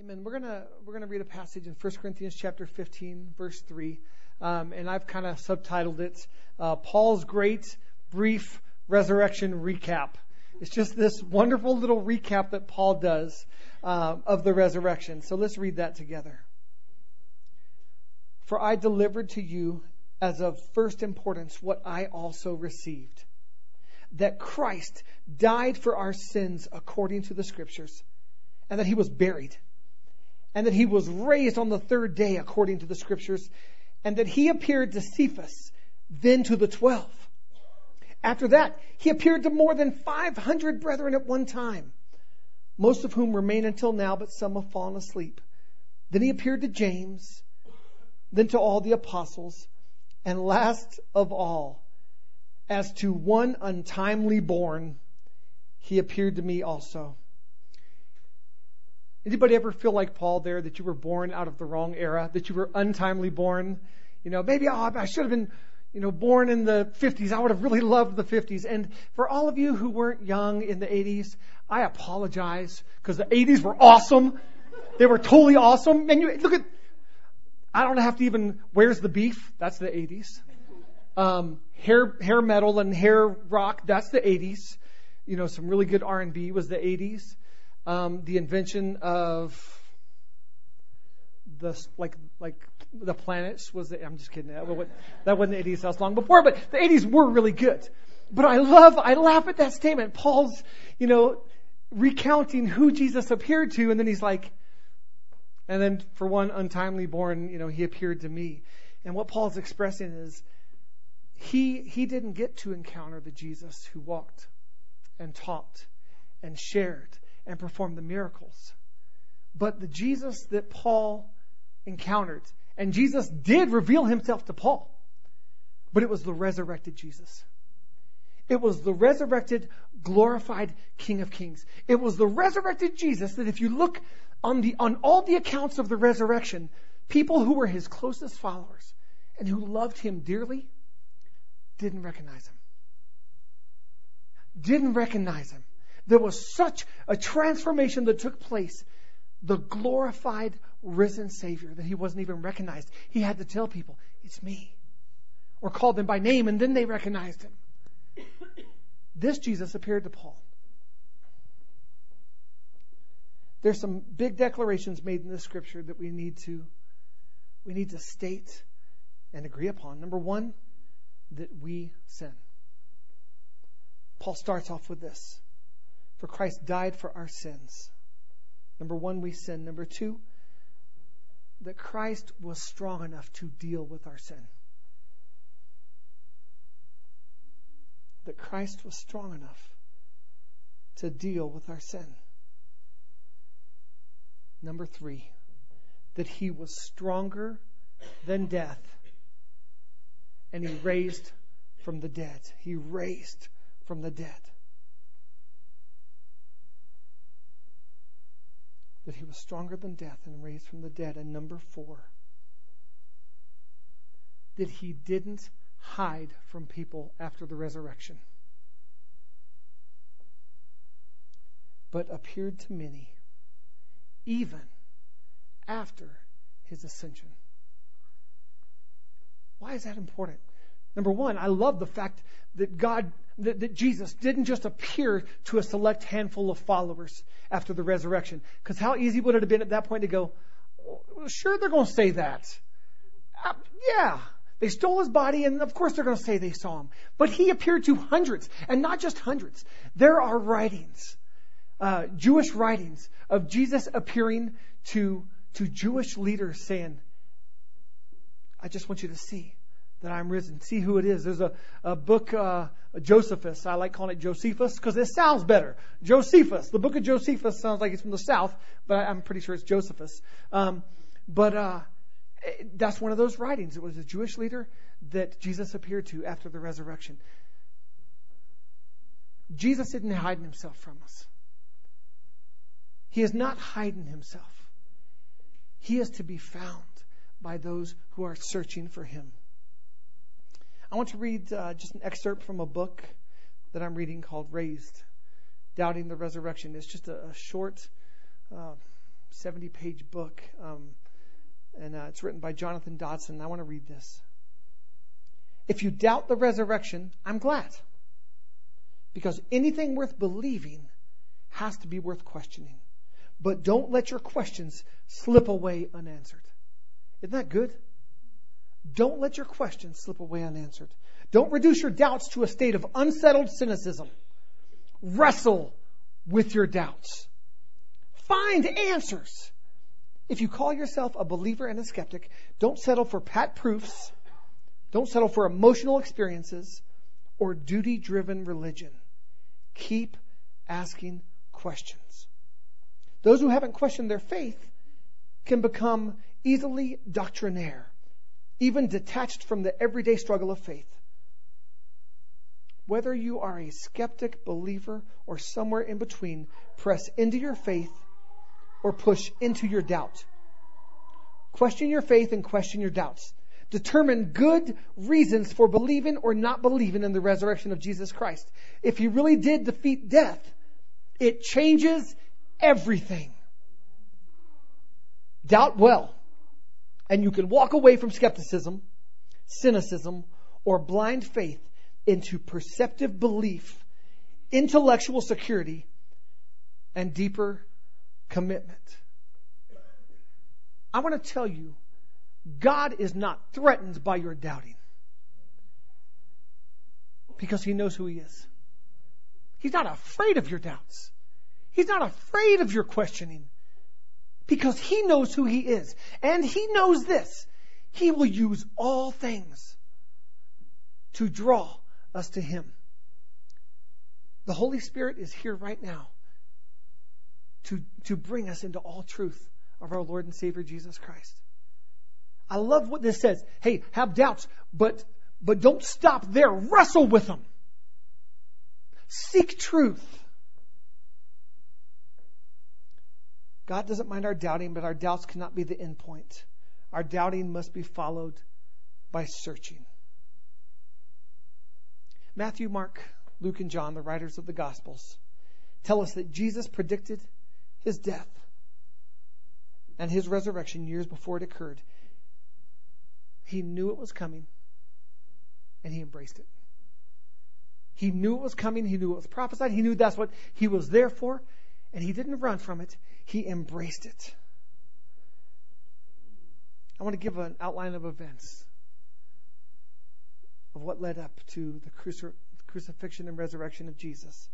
Amen. We're gonna we're gonna read a passage in 1 Corinthians chapter 15, verse 3, um, and I've kind of subtitled it uh, "Paul's Great Brief Resurrection Recap." It's just this wonderful little recap that Paul does uh, of the resurrection. So let's read that together. For I delivered to you as of first importance what I also received: that Christ died for our sins according to the Scriptures, and that He was buried and that he was raised on the third day according to the scriptures, and that he appeared to Cephas, then to the twelve. After that, he appeared to more than 500 brethren at one time, most of whom remain until now, but some have fallen asleep. Then he appeared to James, then to all the apostles, and last of all, as to one untimely born, he appeared to me also. Anybody ever feel like Paul there that you were born out of the wrong era, that you were untimely born? You know, maybe oh, I should have been, you know, born in the 50s. I would have really loved the 50s. And for all of you who weren't young in the 80s, I apologize because the 80s were awesome. They were totally awesome. And you look at, I don't have to even, where's the beef? That's the 80s. Um, hair, hair metal and hair rock, that's the 80s. You know, some really good R&B was the 80s um, the invention of the like like the planets was the, I'm just kidding that wasn't, that wasn't the 80s that was long before but the 80s were really good. But I love I laugh at that statement. Paul's you know recounting who Jesus appeared to and then he's like and then for one untimely born you know he appeared to me. And what Paul's expressing is he he didn't get to encounter the Jesus who walked and taught and shared and perform the miracles. But the Jesus that Paul encountered, and Jesus did reveal himself to Paul, but it was the resurrected Jesus. It was the resurrected, glorified King of Kings. It was the resurrected Jesus that if you look on the on all the accounts of the resurrection, people who were his closest followers and who loved him dearly didn't recognize him. Didn't recognize him. There was such a transformation that took place. The glorified, risen Savior that he wasn't even recognized. He had to tell people, It's me. Or call them by name, and then they recognized him. This Jesus appeared to Paul. There's some big declarations made in this scripture that we need to we need to state and agree upon. Number one, that we sin. Paul starts off with this. For Christ died for our sins. Number one, we sin. Number two, that Christ was strong enough to deal with our sin. That Christ was strong enough to deal with our sin. Number three, that he was stronger than death and he raised from the dead. He raised from the dead. That he was stronger than death and raised from the dead. And number four, that he didn't hide from people after the resurrection, but appeared to many even after his ascension. Why is that important? Number one, I love the fact that God, that, that, Jesus didn't just appear to a select handful of followers after the resurrection. Because how easy would it have been at that point to go, well, sure, they're going to say that. Uh, yeah. They stole his body, and of course they're going to say they saw him. But he appeared to hundreds, and not just hundreds. There are writings, uh, Jewish writings, of Jesus appearing to, to Jewish leaders saying, I just want you to see that I'm risen. See who it is. There's a, a book, uh, Josephus. I like calling it Josephus because it sounds better. Josephus. The book of Josephus sounds like it's from the South, but I'm pretty sure it's Josephus. Um, but uh, that's one of those writings. It was a Jewish leader that Jesus appeared to after the resurrection. Jesus isn't hiding himself from us. He is not hiding himself. He is to be found by those who are searching for him. I want to read uh, just an excerpt from a book that I'm reading called Raised Doubting the Resurrection. It's just a, a short, uh, 70 page book, um, and uh, it's written by Jonathan Dodson. I want to read this. If you doubt the resurrection, I'm glad. Because anything worth believing has to be worth questioning. But don't let your questions slip away unanswered. Isn't that good? Don't let your questions slip away unanswered. Don't reduce your doubts to a state of unsettled cynicism. Wrestle with your doubts. Find answers. If you call yourself a believer and a skeptic, don't settle for pat proofs. Don't settle for emotional experiences or duty driven religion. Keep asking questions. Those who haven't questioned their faith can become easily doctrinaire, even detached from the everyday struggle of faith. Whether you are a skeptic, believer, or somewhere in between, press into your faith or push into your doubt. Question your faith and question your doubts. Determine good reasons for believing or not believing in the resurrection of Jesus Christ. If he really did defeat death, it changes everything. Doubt well, and you can walk away from skepticism, cynicism, or blind faith into perceptive belief, intellectual security, and deeper commitment. I want to tell you, God is not threatened by your doubting because He knows who He is. He's not afraid of your doubts. He's not afraid of your questioning because He knows who He is. And He knows this He will use all things to draw us to Him. The Holy Spirit is here right now to, to bring us into all truth of our Lord and Savior Jesus Christ. I love what this says. Hey, have doubts, but, but don't stop there. Wrestle with them. Seek truth. God doesn't mind our doubting, but our doubts cannot be the end point. Our doubting must be followed by searching. Matthew, Mark, Luke, and John, the writers of the Gospels, tell us that Jesus predicted his death and his resurrection years before it occurred. He knew it was coming and he embraced it. He knew it was coming. He knew it was prophesied. He knew that's what he was there for. And he didn't run from it. He embraced it. I want to give an outline of events of what led up to the cruci- crucifixion and resurrection of Jesus.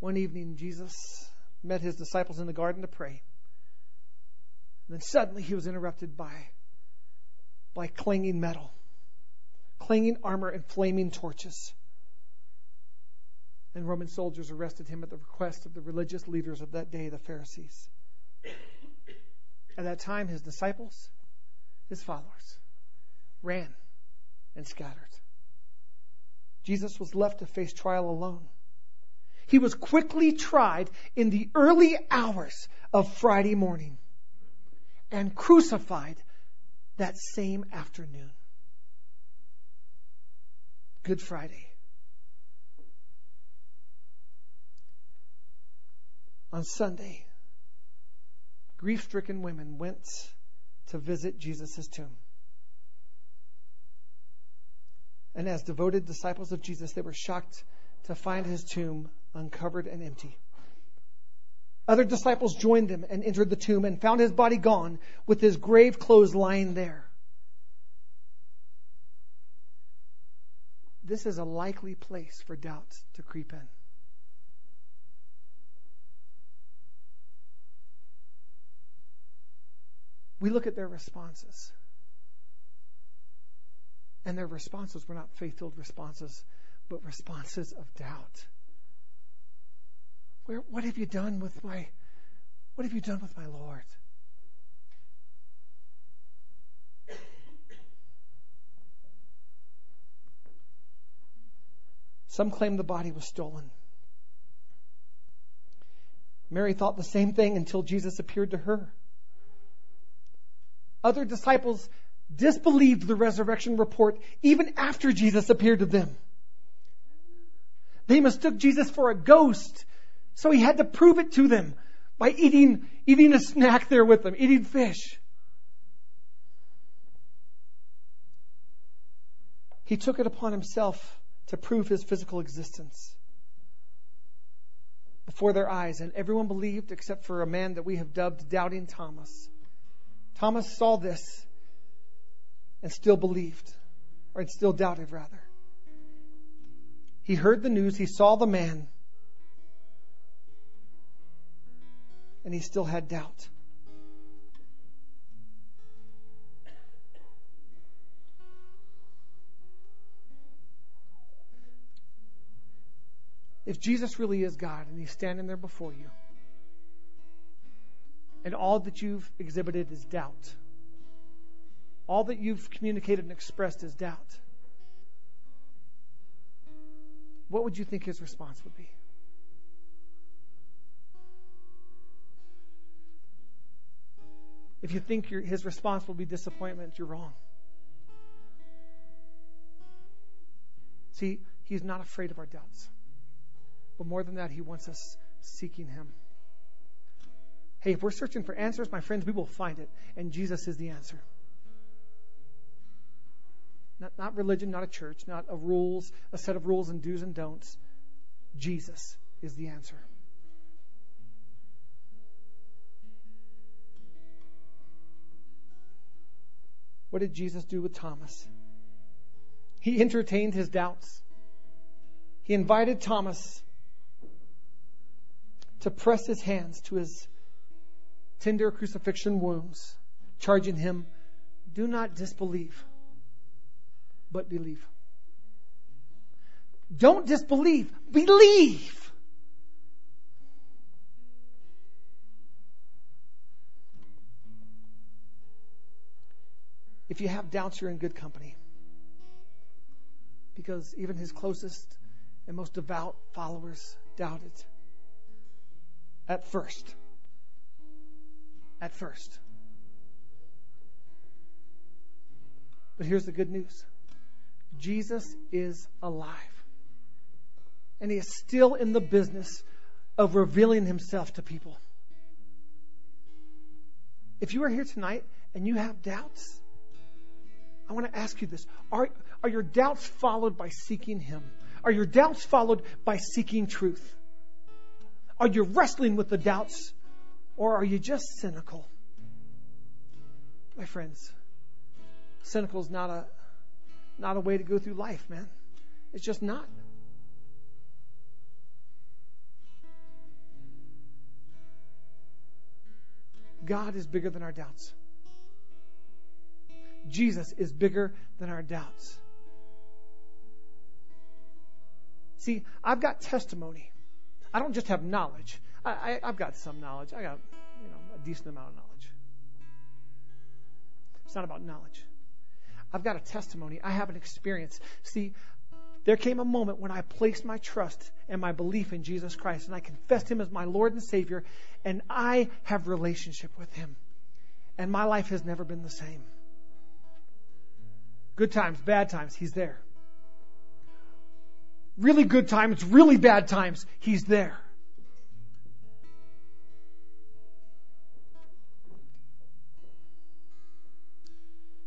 One evening, Jesus met his disciples in the garden to pray. And then suddenly he was interrupted by, by clanging metal, clanging armor, and flaming torches. And Roman soldiers arrested him at the request of the religious leaders of that day, the Pharisees. At that time, his disciples, his followers, ran and scattered. Jesus was left to face trial alone. He was quickly tried in the early hours of Friday morning and crucified that same afternoon. Good Friday. On Sunday, grief stricken women went to visit Jesus' tomb. And as devoted disciples of Jesus, they were shocked to find his tomb uncovered and empty. Other disciples joined them and entered the tomb and found his body gone with his grave clothes lying there. This is a likely place for doubt to creep in. We look at their responses. And their responses were not faith filled responses, but responses of doubt. Where, what have you done with my, what have you done with my Lord? Some claim the body was stolen. Mary thought the same thing until Jesus appeared to her. Other disciples disbelieved the resurrection report even after Jesus appeared to them. They mistook Jesus for a ghost so he had to prove it to them by eating, eating a snack there with them, eating fish. He took it upon himself to prove his physical existence before their eyes, and everyone believed except for a man that we have dubbed Doubting Thomas. Thomas saw this and still believed, or and still doubted, rather. He heard the news, he saw the man, and he still had doubt. If Jesus really is God and he's standing there before you, and all that you've exhibited is doubt, all that you've communicated and expressed is doubt, what would you think his response would be? If you think your, his response will be disappointment, you're wrong. See, he's not afraid of our doubts. But more than that, He wants us seeking Him. Hey, if we're searching for answers, my friends, we will find it. And Jesus is the answer. Not, not religion, not a church, not a rules, a set of rules and do's and don'ts. Jesus is the answer. What did Jesus do with Thomas? He entertained his doubts. He invited Thomas to press his hands to his tender crucifixion wounds, charging him, Do not disbelieve, but believe. Don't disbelieve, believe. If you have doubts, you're in good company. Because even his closest and most devout followers doubted. At first. At first. But here's the good news Jesus is alive. And he is still in the business of revealing himself to people. If you are here tonight and you have doubts, I want to ask you this. Are, are your doubts followed by seeking him? Are your doubts followed by seeking truth? Are you wrestling with the doubts or are you just cynical? My friends, cynical is not a not a way to go through life, man. It's just not. God is bigger than our doubts. Jesus is bigger than our doubts. See, I've got testimony I don't just have knowledge. I, have got some knowledge. I got, you know, a decent amount of knowledge. It's not about knowledge. I've got a testimony. I have an experience. See, there came a moment when I placed my trust and my belief in Jesus Christ, and I confessed Him as my Lord and Savior, and I have relationship with Him. And my life has never been the same. Good times, bad times, He's there really good times, really bad times, He's there.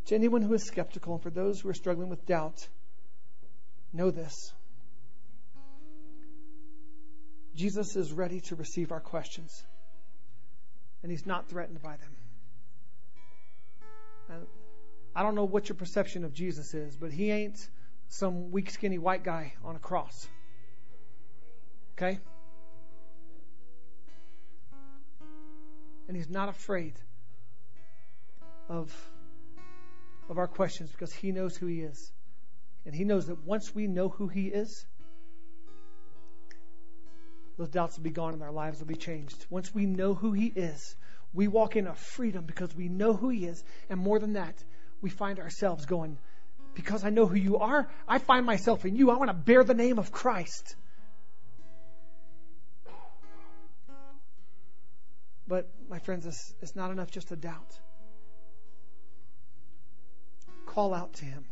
To anyone who is skeptical and for those who are struggling with doubt, know this. Jesus is ready to receive our questions, and He's not threatened by them. And I don't know what your perception of Jesus is, but He ain't some weak, skinny white guy on a cross. Okay? And he's not afraid of, of our questions because he knows who he is. And he knows that once we know who he is, those doubts will be gone and our lives will be changed. Once we know who he is, we walk in a freedom because we know who he is. And more than that, we find ourselves going, because I know who you are, I find myself in you. I want to bear the name of Christ. But, my friends, it's, it's not enough just to doubt. Call out to Him.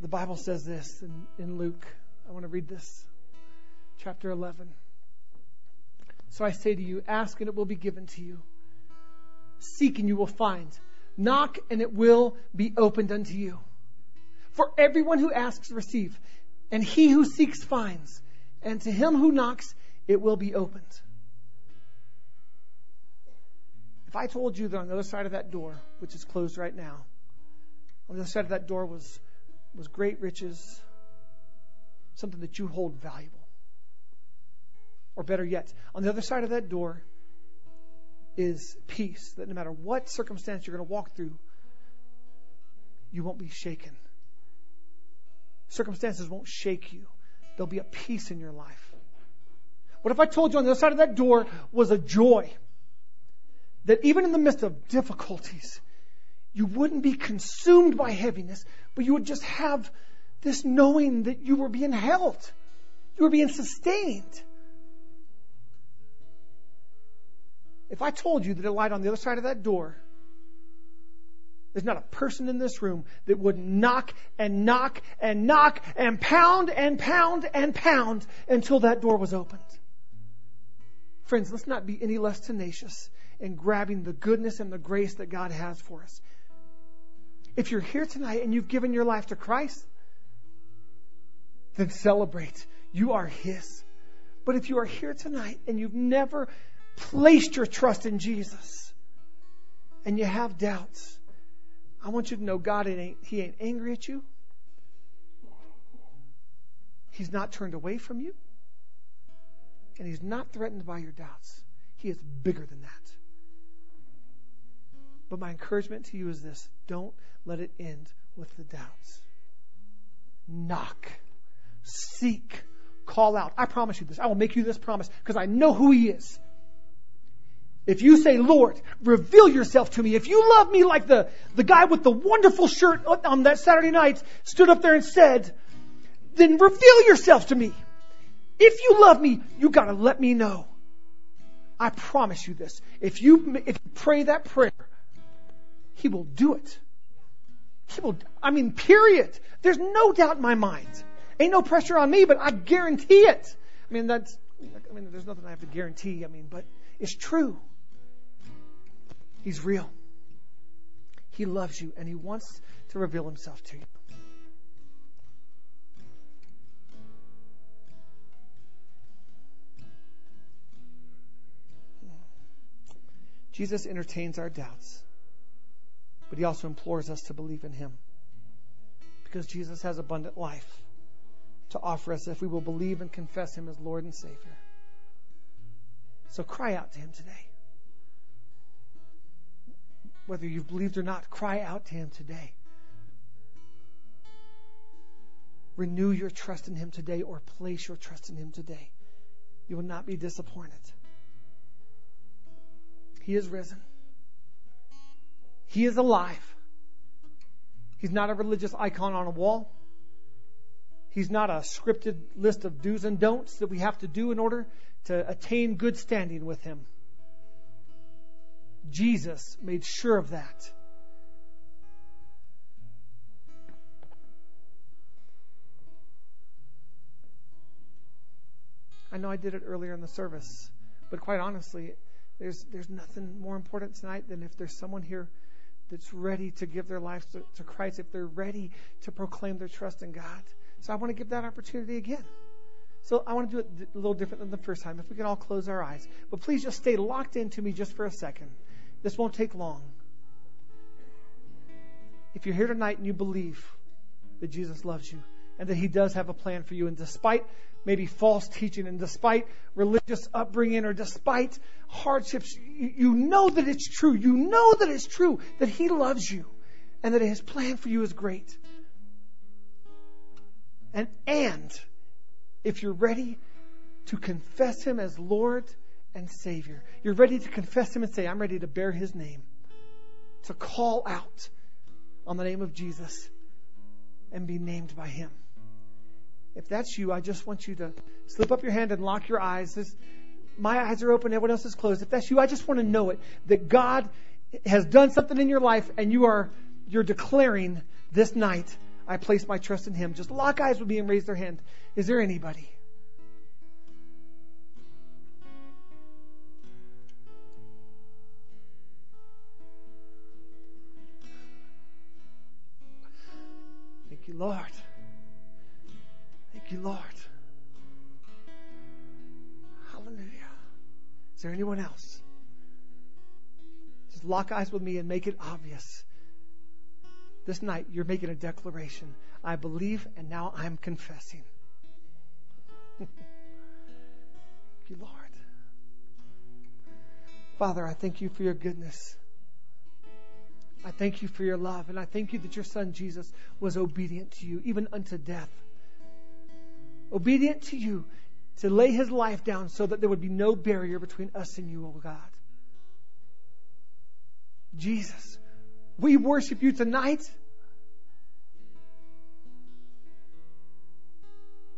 The Bible says this in, in Luke. I want to read this. chapter 11. So I say to you, ask and it will be given to you. Seek and you will find. Knock and it will be opened unto you. For everyone who asks, receive. And he who seeks, finds. And to him who knocks, it will be opened. If I told you that on the other side of that door, which is closed right now, on the other side of that door was, was great riches, something that you hold valuable. Or better yet, on the other side of that door is peace, that no matter what circumstance you're going to walk through, you won't be shaken. Circumstances won't shake you. There'll be a peace in your life. What if I told you on the other side of that door was a joy? That even in the midst of difficulties, you wouldn't be consumed by heaviness, but you would just have this knowing that you were being held, you were being sustained. If I told you that a light on the other side of that door, there's not a person in this room that would knock and knock and knock and pound and pound and pound until that door was opened. Friends, let's not be any less tenacious in grabbing the goodness and the grace that God has for us. If you're here tonight and you've given your life to Christ, then celebrate. You are His. But if you are here tonight and you've never placed your trust in Jesus and you have doubts, I want you to know God ain't, He ain't angry at you. He's not turned away from you. And He's not threatened by your doubts. He is bigger than that. But my encouragement to you is this don't let it end with the doubts. Knock, seek, call out. I promise you this. I will make you this promise because I know who He is. If you say, Lord, reveal yourself to me. If you love me like the, the guy with the wonderful shirt on that Saturday night stood up there and said, then reveal yourself to me. If you love me, you gotta let me know. I promise you this. If you, if you pray that prayer, He will do it. He will, I mean, period. There's no doubt in my mind. Ain't no pressure on me, but I guarantee it. I mean, that's, I mean, there's nothing I have to guarantee. I mean, but it's true. He's real. He loves you and He wants to reveal Himself to you. Jesus entertains our doubts, but He also implores us to believe in Him because Jesus has abundant life to offer us if we will believe and confess Him as Lord and Savior. So cry out to Him today whether you've believed or not, cry out to Him today. Renew your trust in Him today or place your trust in Him today. You will not be disappointed. He is risen. He is alive. He's not a religious icon on a wall. He's not a scripted list of do's and don'ts that we have to do in order to attain good standing with Him. Jesus made sure of that. I know I did it earlier in the service, but quite honestly, there's there's nothing more important tonight than if there's someone here that's ready to give their lives to, to Christ, if they're ready to proclaim their trust in God. So I want to give that opportunity again. So I want to do it a little different than the first time. If we can all close our eyes. But please just stay locked into me just for a second. This won't take long. If you're here tonight and you believe that Jesus loves you and that He does have a plan for you, and despite maybe false teaching and despite religious upbringing or despite hardships, you, you know that it's true. You know that it's true that He loves you and that His plan for you is great. And, and if you're ready to confess Him as Lord and Savior. You're ready to confess Him and say, I'm ready to bear His name, to call out on the name of Jesus and be named by Him. If that's you, I just want you to slip up your hand and lock your eyes. This, my eyes are open, everyone else is closed. If that's you, I just want to know it that God has done something in your life and you are you're declaring this night, I place my trust in Him. Just lock eyes with me and raise their hand. Is there anybody? Lord. Thank you, Lord. Hallelujah. Is there anyone else? Just lock eyes with me and make it obvious. This night, you're making a declaration. I believe, and now I'm confessing. Thank you, Lord. Father, I thank you for your goodness. I thank you for your love, and I thank you that your son Jesus was obedient to you, even unto death. Obedient to you to lay his life down so that there would be no barrier between us and you, O oh God. Jesus, we worship you tonight.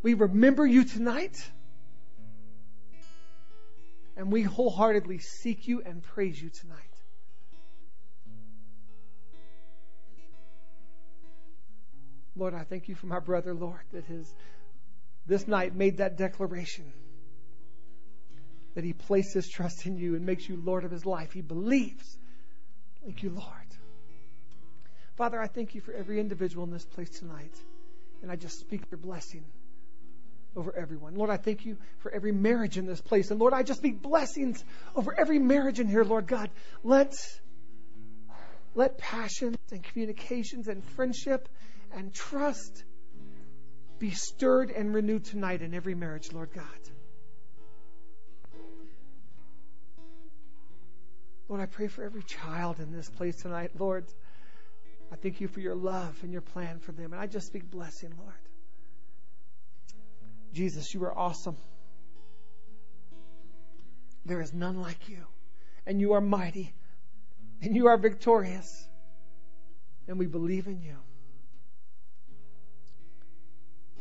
We remember you tonight. And we wholeheartedly seek you and praise you tonight. Lord, I thank you for my brother, Lord, that his this night made that declaration that he placed his trust in you and makes you Lord of his life. He believes. Thank you, Lord. Father, I thank you for every individual in this place tonight. And I just speak your blessing over everyone. Lord, I thank you for every marriage in this place. And Lord, I just speak blessings over every marriage in here, Lord God. Let, let passions and communications and friendship and trust be stirred and renewed tonight in every marriage, Lord God. Lord, I pray for every child in this place tonight. Lord, I thank you for your love and your plan for them. And I just speak blessing, Lord. Jesus, you are awesome. There is none like you. And you are mighty. And you are victorious. And we believe in you.